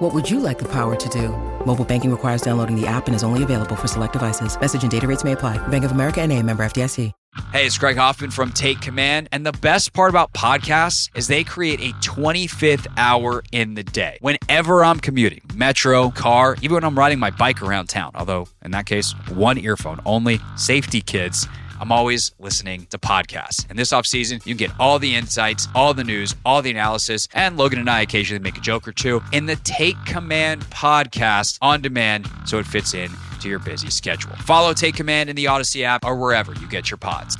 What would you like the power to do? Mobile banking requires downloading the app and is only available for select devices. Message and data rates may apply. Bank of America and a member FDIC. Hey, it's Craig Hoffman from Take Command. And the best part about podcasts is they create a 25th hour in the day. Whenever I'm commuting, metro, car, even when I'm riding my bike around town, although in that case, one earphone only, safety kids. I'm always listening to podcasts. And this offseason, you can get all the insights, all the news, all the analysis, and Logan and I occasionally make a joke or two in the Take Command podcast on demand so it fits in to your busy schedule. Follow Take Command in the Audacy app or wherever you get your pods.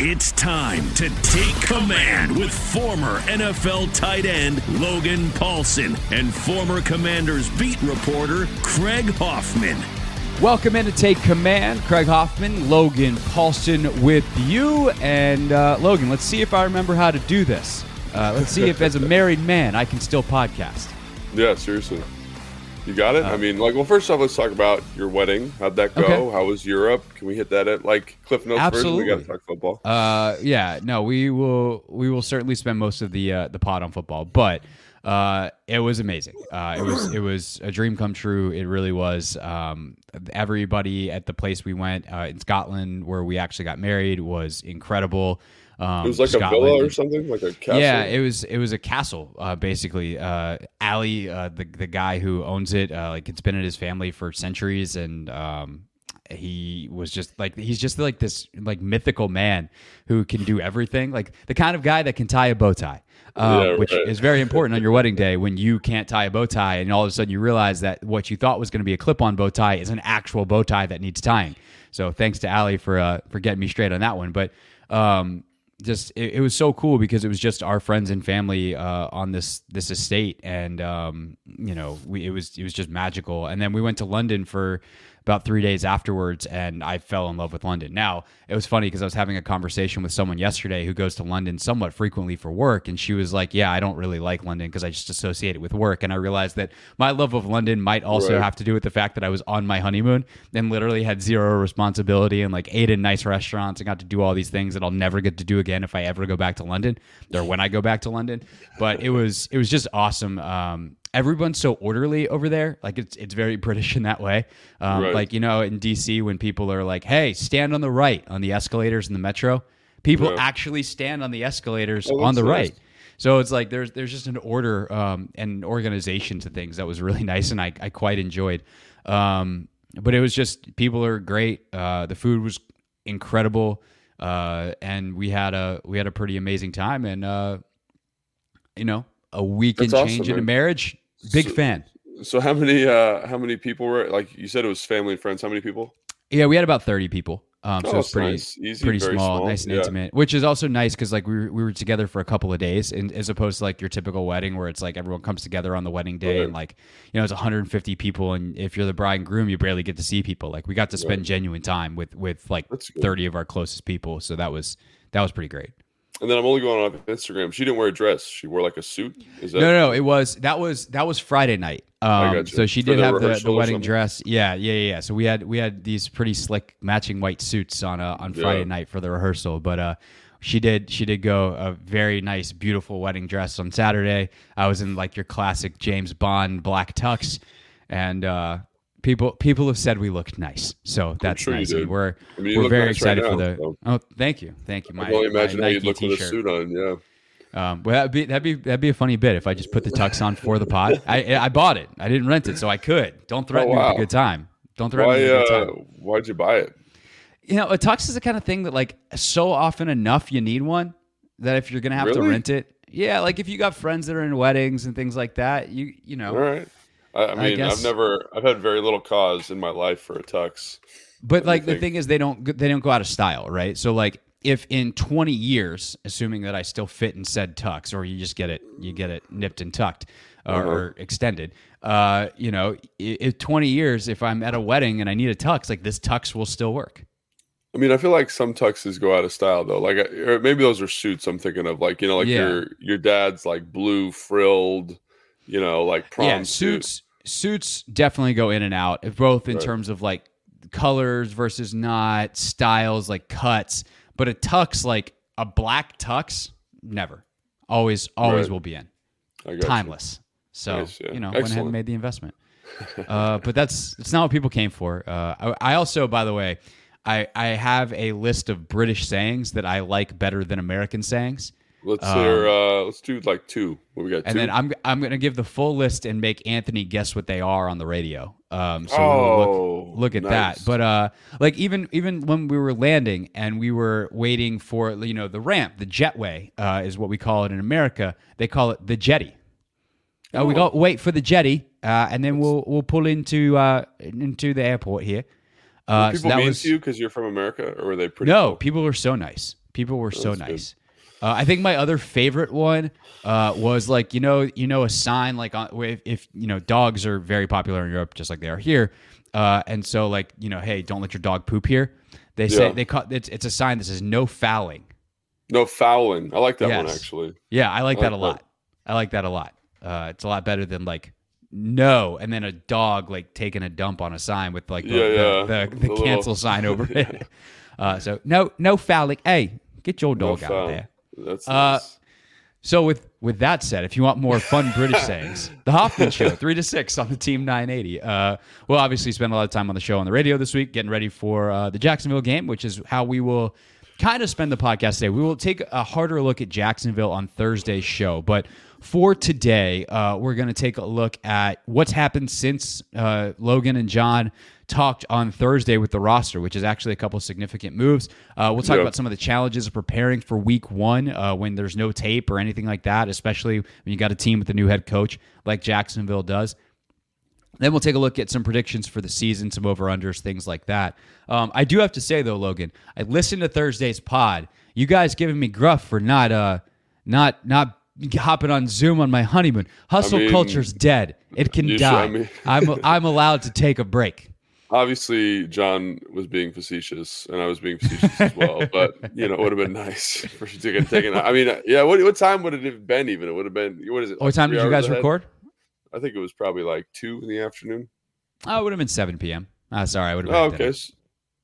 It's time to take command with former NFL tight end Logan Paulson and former Commanders beat reporter Craig Hoffman. Welcome in to Take Command. Craig Hoffman, Logan Paulson with you. And uh, Logan, let's see if I remember how to do this. Uh, let's see if, as a married man, I can still podcast. Yeah, seriously. You got it? Uh, I mean, like, well, first off, let's talk about your wedding. How'd that go? Okay. How was Europe? Can we hit that at like Cliff Notes Absolutely. version? We got to talk football. Uh, yeah, no, we will. We will certainly spend most of the uh, the pod on football, but uh, it was amazing. Uh, it was it was a dream come true. It really was. Um, everybody at the place we went uh, in Scotland, where we actually got married, was incredible. Um, it was like Scotland. a villa or something, like a castle. Yeah, it was. It was a castle, uh, basically. Uh, Ali, uh, the the guy who owns it, uh, like it's been in his family for centuries, and um, he was just like he's just like this like mythical man who can do everything, like the kind of guy that can tie a bow tie. Uh, yeah, which right. is very important on your wedding day when you can't tie a bow tie, and all of a sudden you realize that what you thought was going to be a clip-on bow tie is an actual bow tie that needs tying. So thanks to Ali for uh, for getting me straight on that one. But um, just it, it, was so cool because it was just our friends and family uh, on this this estate, and um, you know, we it was it was just magical. And then we went to London for about three days afterwards, and I fell in love with London. Now, it was funny because I was having a conversation with someone yesterday who goes to London somewhat frequently for work, and she was like, Yeah, I don't really like London because I just associate it with work. And I realized that my love of London might also right. have to do with the fact that I was on my honeymoon and literally had zero responsibility and like ate in nice restaurants and got to do all these things that I'll never get to do again if I ever go back to London or when I go back to London. But it was it was just awesome. Um, everyone's so orderly over there. Like it's it's very British in that way. Um, right. Like you know, in DC, when people are like, "Hey, stand on the right on the escalators in the metro," people yeah. actually stand on the escalators oh, on the nice. right. So it's like there's there's just an order um, and organization to things that was really nice, and I I quite enjoyed. Um, but it was just people are great. Uh, the food was incredible, uh, and we had a we had a pretty amazing time. And uh, you know, a week That's and change awesome, in a marriage. Big so, fan. So how many uh how many people were like you said it was family and friends? How many people? Yeah, we had about thirty people. Um, so oh, it's pretty nice. Easy, pretty small, small, nice and yeah. intimate, which is also nice because like we were, we were together for a couple of days, and as opposed to like your typical wedding where it's like everyone comes together on the wedding day right. and like you know it's 150 people, and if you're the bride and groom, you barely get to see people. Like we got to spend right. genuine time with with like 30 of our closest people, so that was that was pretty great. And then I'm only going on Instagram. She didn't wear a dress. She wore like a suit. Is that no, no. It was that was that was Friday night. Um, so she did have the, the wedding dress. Yeah, yeah, yeah. So we had we had these pretty slick matching white suits on uh, on Friday yeah. night for the rehearsal. But uh, she did she did go a very nice, beautiful wedding dress on Saturday. I was in like your classic James Bond black tux, and uh, people people have said we looked nice, so that's sure nice. we're I mean, we're very nice excited right for the. So. Oh, thank you, thank you. My, I can only imagine how you look t-shirt. with a suit on. Yeah. Um, well, that'd be that'd be that'd be a funny bit if I just put the tux on for the pod. I I bought it. I didn't rent it, so I could. Don't threaten oh, wow. me with a good time. Don't threaten Why, me with a good time. Uh, why'd you buy it? You know, a tux is the kind of thing that like so often enough you need one that if you're gonna have really? to rent it, yeah, like if you got friends that are in weddings and things like that, you you know, all right. I, I mean, I have never, I've had very little cause in my life for a tux. But like the thing is, they don't, they don't go out of style, right? So like, if in 20 years, assuming that I still fit in said tux, or you just get it, you get it nipped and tucked or, uh-huh. or extended, uh, you know, if 20 years, if I'm at a wedding and I need a tux, like this tux will still work. I mean, I feel like some tuxes go out of style though. Like, or maybe those are suits. I'm thinking of like you know, like Yeah. your your dad's like blue frilled, you know, like prom yeah, suit. Suits definitely go in and out, both in Right. terms of like colors versus not styles, like cuts. But a tux, like a black tux, never, always, always Right. will be in, got you. timeless. So Nice, yeah. you know, went ahead and made the investment. uh, but that's it's not what people came for. Uh, I, I also, by the way, I I have a list of British sayings that I like better than American sayings. Let's hear. Uh, let's do like two. What we got? Um, And two? then I'm I'm gonna give the full list and make Anthony guess what they are on the radio. Um, so Oh, look, look at nice. that. But uh, like even even when we were landing and we were waiting for you know the ramp, the jetway uh, is what we call it in America. They call it the jetty. Uh, we got wait for the jetty, uh, and then we'll we'll pull into uh, into the airport here. Uh, Were so people that mean was- to you because you're from America, or were they pretty? no, cool? people were so nice. People were so nice. Uh, I think my other favorite one uh, was like you know you know a sign like on, if, if you know dogs are very popular in Europe just like they are here, uh, and so like you know hey don't let your dog poop here. They say they call it's it's a sign that says no fouling. no fouling. I like that one actually. Yeah, I like I that a that. lot. I like that a lot. Uh, it's a lot better than like no, and then a dog like taking a dump on a sign with like the, Yeah, the, yeah. the, the The little- cancel sign over it. Uh, so no no fouling. Hey, get your No dog out foul. there. That's Uh, nice. So with with that said, if you want more fun British sayings, the Hoffman Show, three to six on the Team 980. Uh, we'll obviously spend a lot of time on the show on the radio this week, getting ready for uh, the Jacksonville game, which is how we will kind of spend the podcast today. We will take a harder look at Jacksonville on Thursday's show, but for today, uh, we're going to take a look at what's happened since uh, Logan and John talked on Thursday with the roster, which is actually a couple significant moves. Uh, we'll talk Yeah. about some of the challenges of preparing for week one uh, when there's no tape or anything like that, especially when you got a team with a new head coach like Jacksonville does. Then we'll take a look at some predictions for the season, some over unders, things like that. Um, I do have to say though, Logan, I listened to Thursday's pod. You guys giving me gruff for not uh not not hopping on Zoom on my honeymoon. Hustle mean, culture's dead. It can die. I mean- I'm I'm allowed to take a break. Obviously, John was being facetious, and I was being facetious as well. But you know, it would have been nice for you to get taken. I mean, yeah. What what time would it have been? Even it would have been. What is it? What like time did you guys ahead? record? I think it was probably like two in the afternoon. Oh, it would have been 7 p.m. Ah, sorry, I would have. Been Oh, okay. dinner.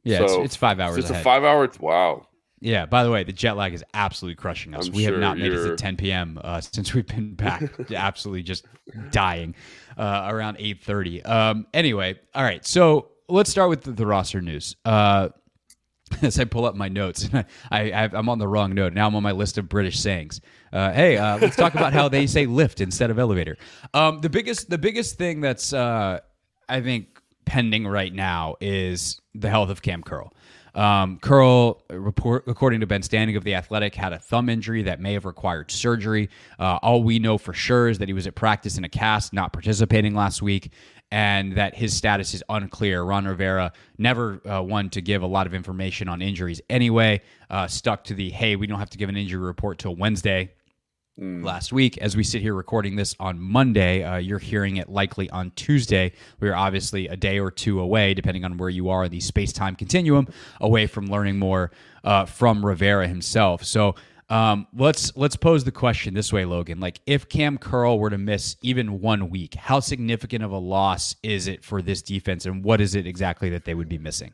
Yeah, it's, so it's five hours It's ahead. a five-hour. Wow. Yeah. By the way, the jet lag is absolutely crushing us. I'm we have sure not made it to 10 p.m. Uh, since we've been back. absolutely just dying uh, around 8:30. Um, anyway, all right. So let's start with the, roster news. Uh, as I pull up my notes, I, I I'm on the wrong note. Now I'm on my list of British sayings. Uh, hey, uh, let's talk about how they say lift instead of elevator. Um, the biggest the biggest thing that's uh, I think pending right now is the health of Cam Curl. Um, Curl, report, according to Ben Standig of the Athletic, had a thumb injury that may have required surgery. Uh, all we know for sure is that he was at practice in a cast, not participating last week, and that his status is unclear. Ron Rivera never uh, one to give a lot of information on injuries anyway. Uh, stuck to the hey, we don't have to give an injury report till Wednesday last week. As we sit here recording this on Monday, uh, you're hearing it likely on Tuesday. We're obviously a day or two away, depending on where you are in the space time continuum, away from learning more uh, from Rivera himself. So. Um, let's let's pose the question this way, Logan. Like, if Cam Curl were to miss even one week, how significant of a loss is it for this defense, and what is it exactly that they would be missing?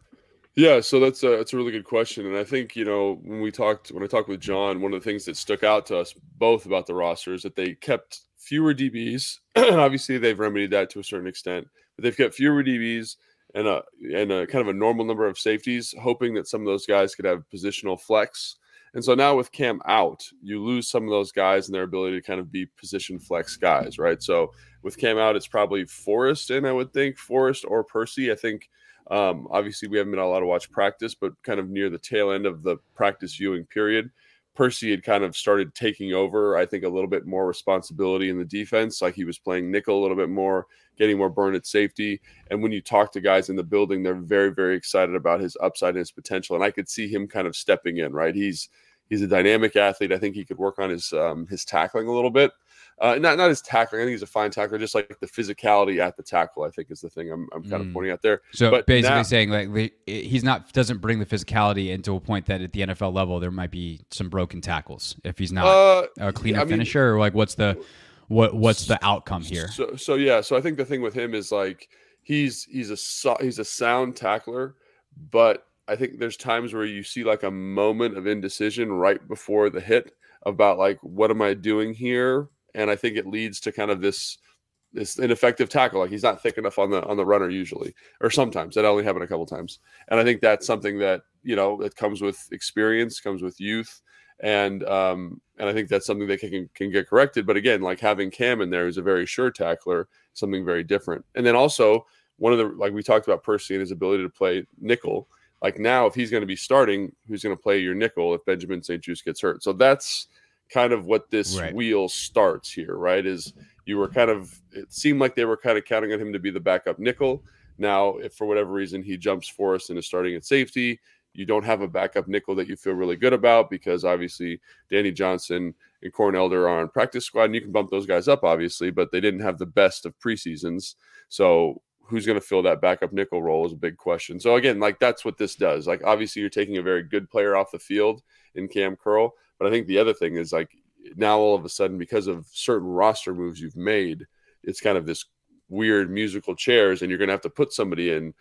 Yeah, so that's a that's a really good question, and I think you know when we talked when I talked with John, one of the things that stuck out to us both about the roster is that they kept fewer DBs, and obviously they've remedied that to a certain extent, but they've kept fewer DBs and a and a kind of a normal number of safeties, hoping that some of those guys could have positional flex. And so now with Cam out, you lose some of those guys and their ability to kind of be position flex guys, right? So with Cam out, it's probably Forrest in, I would think, Forrest or Percy. I think um, obviously, we haven't been allowed to watch practice, but kind of near the tail end of the practice viewing period, Percy had kind of started taking over, I think, a little bit more responsibility in the defense. Like he was playing nickel a little bit more, getting more burn at safety. And when you talk to guys in the building, they're very, very excited about his upside and his potential. And I could see him kind of stepping in, right? He's he's a dynamic athlete. I think he could work on his um, his tackling a little bit. Uh, not not his tackling. I think he's a fine tackler. Just like the physicality at the tackle, I think is the thing I'm, I'm kind of Mm. pointing out there. So But basically now- saying like he's not doesn't bring the physicality into a point that at the NFL level there might be some broken tackles if he's not Uh, a cleaner I mean- finisher or like what's the what what's the outcome here? So so yeah, so I think the thing with him is like he's he's a he's a sound tackler, but I think there's times where you see like a moment of indecision right before the hit about like what am I doing here, and I think it leads to kind of this this ineffective tackle. Like he's not thick enough on the on the runner usually, or sometimes that only happened a couple times, and I think that's something that you know that comes with experience, comes with youth and um, and I think that's something that can can get corrected. But again, like having Cam in there who's a very sure tackler, something very different. And then also one of the like we talked about Percy and his ability to play nickel. Like now, if he's going to be starting, who's going to play your nickel if Benjamin St-Juste gets hurt? So that's kind of what this Right. wheel starts here, right? Is you were kind of it seemed like they were kind of counting on him to be the backup nickel. Now, if for whatever reason he jumps for us and is starting at safety, you don't have a backup nickel that you feel really good about because obviously Danny Johnson and Corn Elder are on practice squad, and you can bump those guys up, obviously, but they didn't have the best of preseasons. So who's going to fill that backup nickel role is a big question. So again, like that's what this does. Like obviously you're taking a very good player off the field in Cam Curl, but I think the other thing is like now all of a sudden because of certain roster moves you've made, it's kind of this weird musical chairs, and you're going to have to put somebody in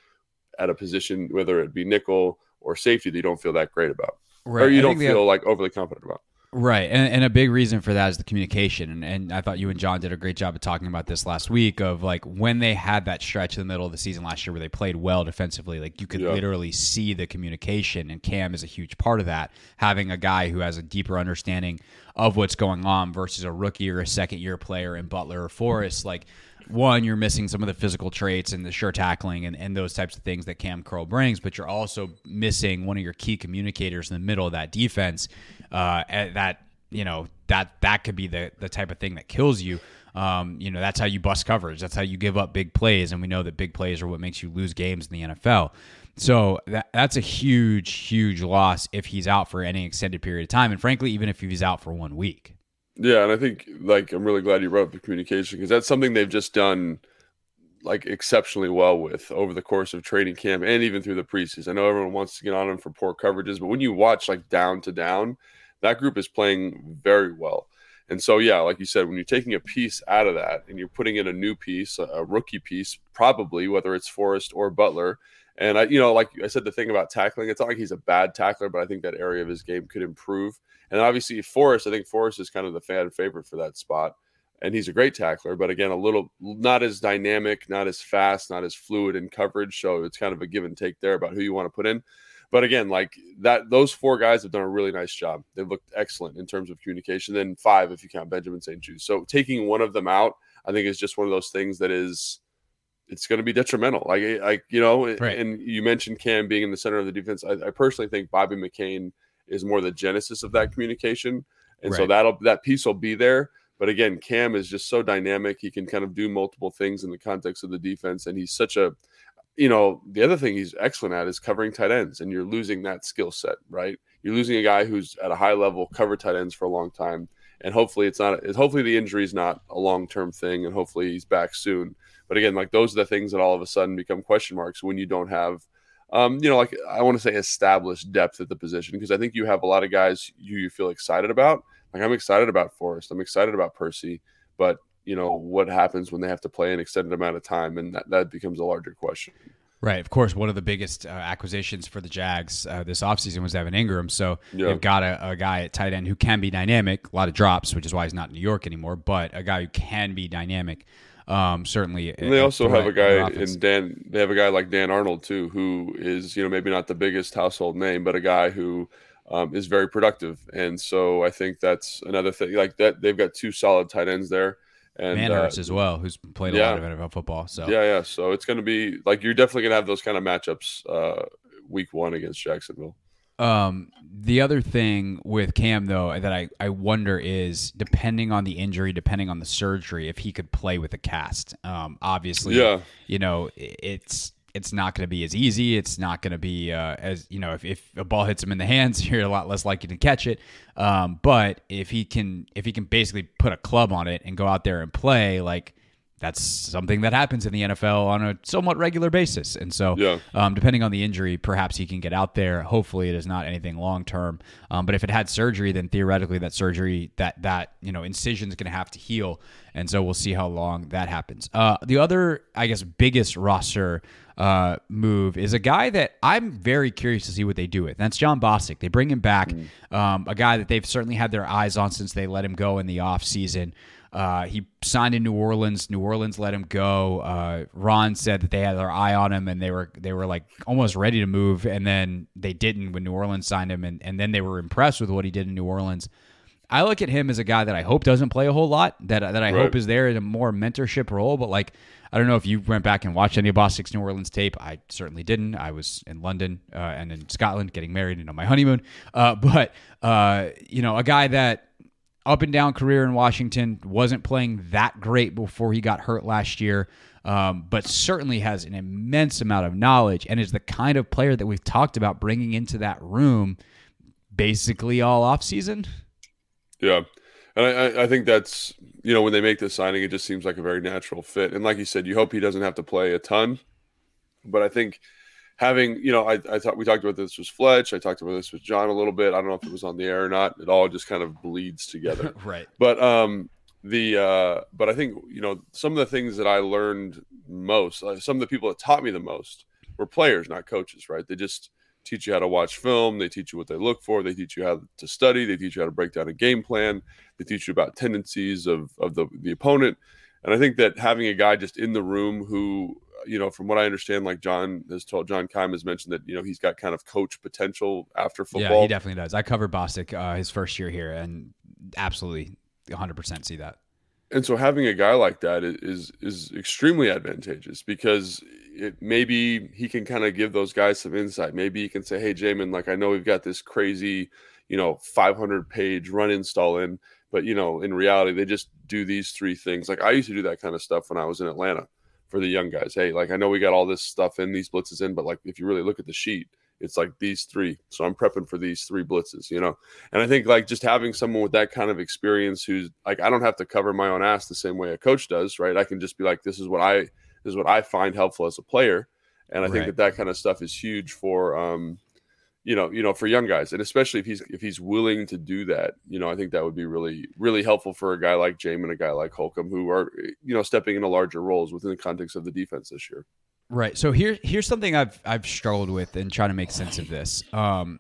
at a position, whether it be nickel or safety, that you don't feel that great about, Right. or you I don't feel like overly confident about. Right, and, and a big reason for that is the communication. And, and I thought you and John did a great job of talking about this last week. Of like when they had that stretch in the middle of the season last year where they played well defensively, like you could Yeah. literally see the communication, and Cam is a huge part of that. Having a guy who has a deeper understanding of what's going on versus a rookie or a second year player in Butler or Forrest, like one, you're missing some of the physical traits and the sure tackling and, and those types of things that Cam Curl brings, but you're also missing one of your key communicators in the middle of that defense. Uh, that you know that that could be the the type of thing that kills you. Um, you know that's how you bust coverage. That's how you give up big plays, and we know that big plays are what makes you lose games in the NFL. So that that's a huge, huge loss if he's out for any extended period of time, and frankly, even if he's out for one week. Yeah, and I think like I'm really glad you brought up the communication because that's something they've just done like exceptionally well with over the course of training camp and even through the preseason. I know everyone wants to get on them for poor coverages, but when you watch like down to down, that group is playing very well. And so, yeah, like you said, when you're taking a piece out of that and you're putting in a new piece, a, rookie piece, probably whether it's Forrest or Butler. And I, you know, like I said, the thing about tackling, it's not like he's a bad tackler, but I think that area of his game could improve. And obviously, Forrest, I think Forrest is kind of the fan favorite for that spot. And he's a great tackler, but again, a little not as dynamic, not as fast, not as fluid in coverage. So it's kind of a give and take there about who you want to put in. But again, like that, those four guys have done a really nice job. They've looked excellent in terms of communication. Then five, if you count Benjamin St-Juste. So taking one of them out, I think is just one of those things that is, it's going to be detrimental. Like, eh, like you know, eh, Right. and you mentioned Cam being in the center of the defense. I, I personally think Bobby McCain is more the genesis of that communication, and so that'll that piece will be there. But again, Cam is just so dynamic. He can kind of do multiple things in the context of the defense, and he's such a you know, the other thing he's excellent at is covering tight ends, and you're losing that skill set, right? You're losing a guy who's at a high level covered tight ends for a long time, and hopefully it's not. it's- Hopefully the injury is not a long term thing, and hopefully he's back soon. But again, like those are the things that all of a sudden become question marks when you don't have, um, you know, like I want to say established depth at the position because I think you have a lot of guys you, you feel excited about. Like I'm excited about Forrest, I'm excited about Percy, but you know what happens when they have to play an extended amount of time, and that, that becomes a larger question. Right. Of course, one of the biggest uh, acquisitions for the Jags uh, this offseason was Evan Engram. So Yeah. they've got a, a guy at tight end who can be dynamic, a lot of drops, which is why he's not in New York anymore, but a guy who can be dynamic. Um, certainly. And they also have a guy in in Dan. They have a guy like Dan Arnold too, who is you know maybe not the biggest household name, but a guy who um, is very productive. And so I think that's another thing. Like that, they've got two solid tight ends there, and uh, as well, who's played a lot of NFL football. So yeah, yeah. So it's going to be like you're definitely going to have those kind of matchups uh, week one against Jacksonville. Um, the other thing with Cam though that I, I wonder is depending on the injury, depending on the surgery, if he could play with a cast. Um, obviously, Yeah. you know, it's it's not going to be as easy. It's not going to be uh, as you know if, if a ball hits him in the hands, you're a lot less likely to catch it. Um, but if he can if he can basically put a club on it and go out there and play, like that's something that happens in the NFL on a somewhat regular basis. And so, Yeah. um, depending on the injury, perhaps he can get out there. Hopefully, it is not anything long term. Um, but if it had surgery, then theoretically, that surgery, that that you know incision is going to have to heal. And so we'll see how long that happens. Uh, the other, I guess, biggest roster uh, move is a guy that I'm very curious to see what they do with. That's Jon Bostic. They bring him back, um, a guy that they've certainly had their eyes on since they let him go in the offseason. Uh, he signed in New Orleans. New Orleans let him go. Uh, Ron said that they had their eye on him and they were they were like almost ready to move, and then they didn't when New Orleans signed him, and, and then they were impressed with what he did in New Orleans. I look at him as a guy that I hope doesn't play a whole lot, that that I Right. hope is there in a more mentorship role. But like, I don't know if you went back and watched any of Bostic's New Orleans tape. I certainly didn't. I was in London uh, and in Scotland getting married and on my honeymoon. Uh, but uh, you know, a guy that up and down career in Washington wasn't playing that great before he got hurt last year. Um, but certainly has an immense amount of knowledge and is the kind of player that we've talked about bringing into that room basically all offseason. Yeah. And I, I- I think that's, you know, when they make this signing, it just seems like a very natural fit. And like you said, you hope he doesn't have to play a ton. But I think having, you know, I, I thought we talked about this with Fletch. I talked about this with John a little bit. I don't know if it was on the air or not. It all just kind of bleeds together. Right. but um the uh but i think you know some of the things that i learned most uh, some of the people that taught me the most were players not coaches right they just teach you how to watch film. They teach you what they look for. They teach you how to study. They teach you how to break down a game plan. They teach you about tendencies of of the the opponent. And i think that having a guy just in the room who you know from what i understand like john has told john Keim has mentioned that you know he's got kind of coach potential after football Yeah, he definitely does. I covered Bostic uh, his first year here and absolutely 100% see that. And so having a guy like that is is extremely advantageous because it, maybe he can kind of give those guys some insight. Maybe he can say, "Hey, Jamin, like I know we've got this crazy, you know, 500 page run install in, but you know, in reality, they just do these three things." Like I used to do that kind of stuff when I was in Atlanta for the young guys. Hey, like I know we got all this stuff in, these blitzes in, but like if you really look at the sheet, it's like these three. So I'm prepping for these three blitzes, you know. And I think like just having someone with that kind of experience who's like I don't have to cover my own ass the same way a coach does, right? I can just be like this is what I this is what I find helpful as a player. And I think that that kind of stuff is huge for um you know, you know, for young guys, and especially if he's if he's willing to do that, you know, I think that would be really really helpful for a guy like Jamin, a guy like Holcomb, who are you know stepping into larger roles within the context of the defense this year. Right. So here, here's something I've I've struggled with in trying to make sense of this. Um,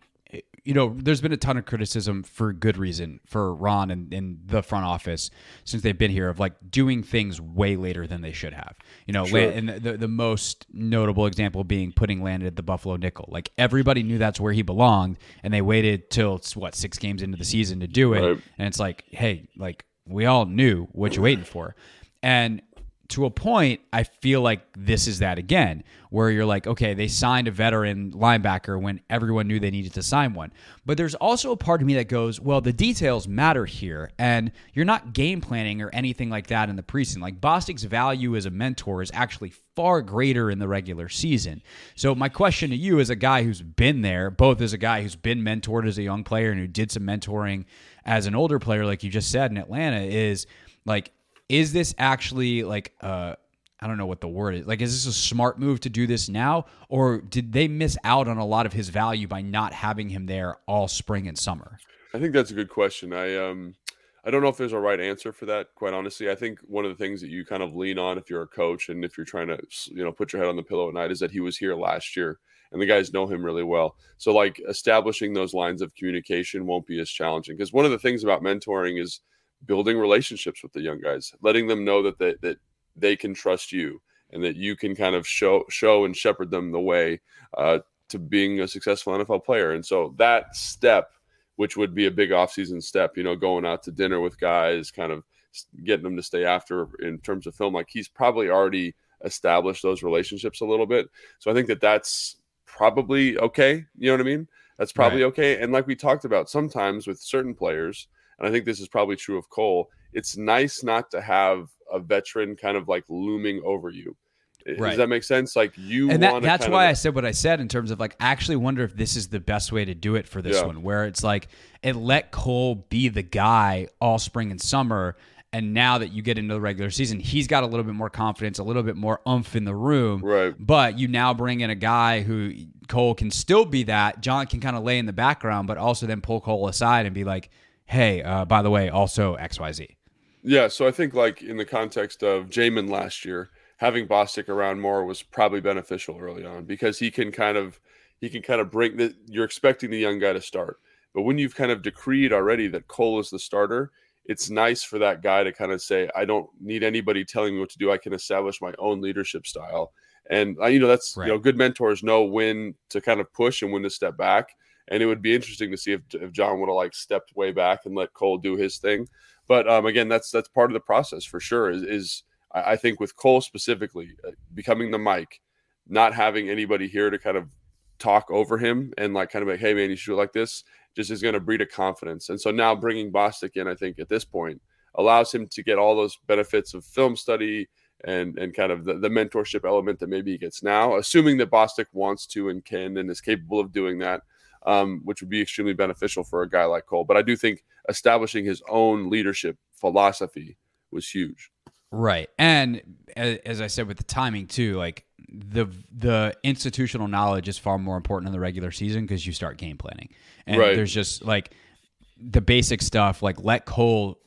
you know, there's been a ton of criticism for good reason for Ron and, and the front office since they've been here of like doing things way later than they should have. You know, Sure. And the, the the most notable example being putting Landon at the Buffalo nickel. Like everybody knew that's where he belonged, and they waited till what six games into the season to do it. Right. And it's like, hey, like we all knew what you're waiting for, and to a point, I feel like this is that again, where you're like, okay, they signed a veteran linebacker when everyone knew they needed to sign one. But there's also a part of me that goes, well, the details matter here, and you're not game planning or anything like that in the preseason. Like Bostic's value as a mentor is actually far greater in the regular season. So my question to you, as a guy who's been there, both as a guy who's been mentored as a young player and who did some mentoring as an older player, like you just said in Atlanta, is like is this actually like uh I don't know what the word is. Like, is this a smart move to do this now, or did they miss out on a lot of his value by not having him there all spring and summer? I think that's a good question. I um I don't know if there's a right answer for that. Quite honestly, I think one of the things that you kind of lean on if you're a coach and if you're trying to you know put your head on the pillow at night is that he was here last year and the guys know him really well. So like establishing those lines of communication won't be as challenging because one of the things about mentoring is building relationships with the young guys, letting them know that they, that they can trust you and that you can kind of show show and shepherd them the way uh, to being a successful NFL player. And so that step, which would be a big offseason step, you know, going out to dinner with guys, kind of getting them to stay after in terms of film, like he's probably already established those relationships a little bit. So I think that that's probably okay. You know what I mean? That's probably okay. And like we talked about, sometimes with certain players, and I think this is probably true of Cole, it's nice not to have a veteran kind of like looming over you. Right. Does that make sense? Like you and that, that's why of- I said what I said in terms of like I actually wonder if this is the best way to do it for this Yeah. one, where it's like it let Cole be the guy all spring and summer, and now that you get into the regular season, he's got a little bit more confidence, a little bit more umph in the room. Right. But you now bring in a guy who Cole can still be that. John can kind of lay in the background, but also then pull Cole aside and be like, "Hey, uh, by the way, also XYZ. Yeah, so I think like in the context of Jamin last year, having Bostic around more was probably beneficial early on because he can kind of he can kind of break the you're expecting the young guy to start. But when you've kind of decreed already that Cole is the starter, it's nice for that guy to kind of say, I don't need anybody telling me what to do. I can establish my own leadership style. And uh, you know, that's Right. you know, good mentors know when to kind of push and when to step back. And it would be interesting to see if, if John would have like stepped way back and let Cole do his thing. But um, again, that's that's part of the process for sure. Is, is I think with Cole specifically uh, becoming the mic, not having anybody here to kind of talk over him and like kind of like, hey man, you should do like this, just is going to breed a confidence. And so now bringing Bostic in, I think at this point allows him to get all those benefits of film study and and kind of the, the mentorship element that maybe he gets now, assuming that Bostic wants to and can and is capable of doing that. Um, which would be extremely beneficial for a guy like Cole. But I do think establishing his own leadership philosophy was huge. Right. And as I said with the timing too, like the the institutional knowledge is far more important in the regular season because you start game planning. And Right. there's just like the basic stuff, like let Cole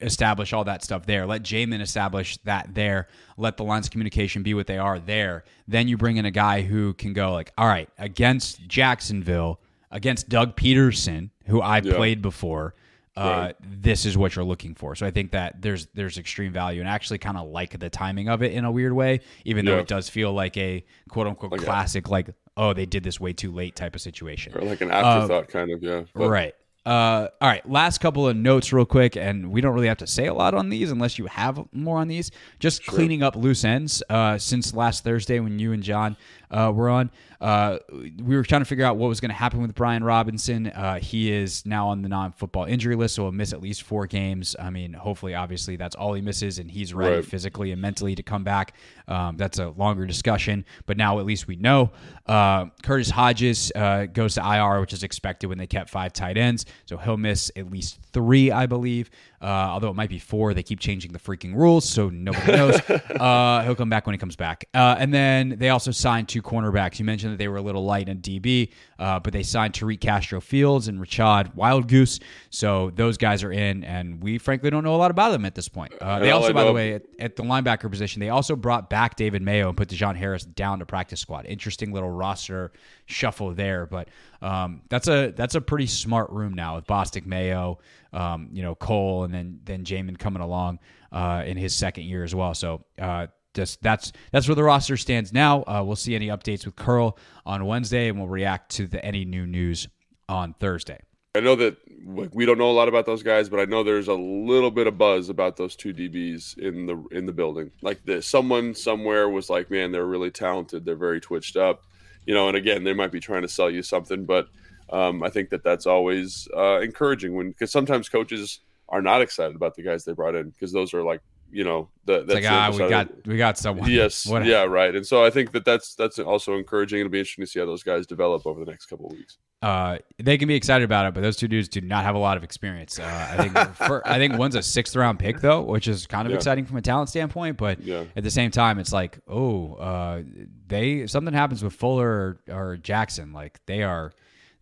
establish all that stuff there. Let Jamin establish that there. Let the lines of communication be what they are there. Then you bring in a guy who can go like, all right, against Jacksonville, against Doug Pederson, who I Yeah. played before. Uh, Right. this is what you're looking for. So I think that there's there's extreme value and I actually kind of like the timing of it in a weird way, even though it does feel like a quote unquote Like a- classic, like oh they did this way too late type of situation. Or like an afterthought kind of, yeah. But- Right. Uh, all right. Last couple of notes, real quick, and we don't really have to say a lot on these unless you have more on these. Just cleaning up loose ends. Uh, since last Thursday when you and John uh, were on, uh, we were trying to figure out what was going to happen with Brian Robinson. Uh, he is now on the non-football injury list, so he'll miss at least four games. I mean, hopefully, obviously, that's all he misses, and he's ready Right. physically and mentally to come back. Um, that's a longer discussion, but now at least we know. Uh, Curtis Hodges uh, goes to IR, which is expected when they kept five tight ends, so he'll miss at least three, I believe. Uh, although it might be four, they keep changing the freaking rules, so nobody knows. uh, he'll come back when he comes back. Uh, and then they also signed two cornerbacks. You mentioned that they were a little light in DB, uh, but they signed Tariq Castro Fields and Rachad Wildgoose. So those guys are in, and we frankly don't know a lot about them at this point. Uh, they also, by the way, at, at the linebacker position, they also brought back David Mayo and put Dejon Harris down to practice squad. Interesting little roster shuffle there, but um, that's a that's a pretty smart room now with Bostic Mayo, um, you know Cole, and then then Jamin coming along uh, in his second year as well. So. Uh, just that's that's where the roster stands now. Uh, we'll see any updates with Curl on Wednesday, and we'll react to the any new news on Thursday. I know that like, we don't know a lot about those guys, but I know there's a little bit of buzz about those two DBs in the in the building. Like this, someone somewhere was like, "Man, they're really talented. They're very twitched up," you know. And again, they might be trying to sell you something, but um, I think that that's always uh, encouraging when because sometimes coaches are not excited about the guys they brought in because those are like you know the It's that's like ah, we got it. we got someone. Yes, Whatever. yeah, right. And so I think that that's that's also encouraging. It'll be interesting to see how those guys develop over the next couple of weeks. uh, they can be excited about it, but those two dudes do not have a lot of experience. Uh, I think for, I think one's a sixth round pick though, which is kind of Yeah. exciting from a talent standpoint. But Yeah. at the same time, it's like, oh, uh, they if something happens with Fuller or, or Jackson, like they are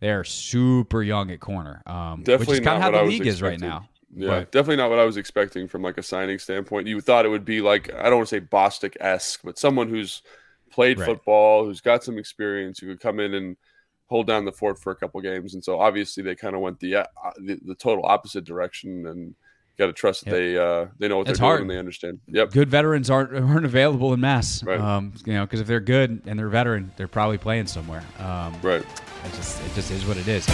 they are super young at corner, um, Definitely which is kind of how the league is right now. Yeah, definitely not what I was expecting from like a signing standpoint. You thought it would be like I don't want to say Bostic esque, but someone who's played Right. football, who's got some experience, who could come in and hold down the fort for a couple games. And so obviously they kind of went the, uh, the the total opposite direction, and got to trust that Yep. they uh, they know what they're hard. doing and they understand. Yep. Good veterans aren't aren't available in mass, Right. um, you know, because if they're good and they're veteran, they're probably playing somewhere. Um, Right. It just it just is what it is.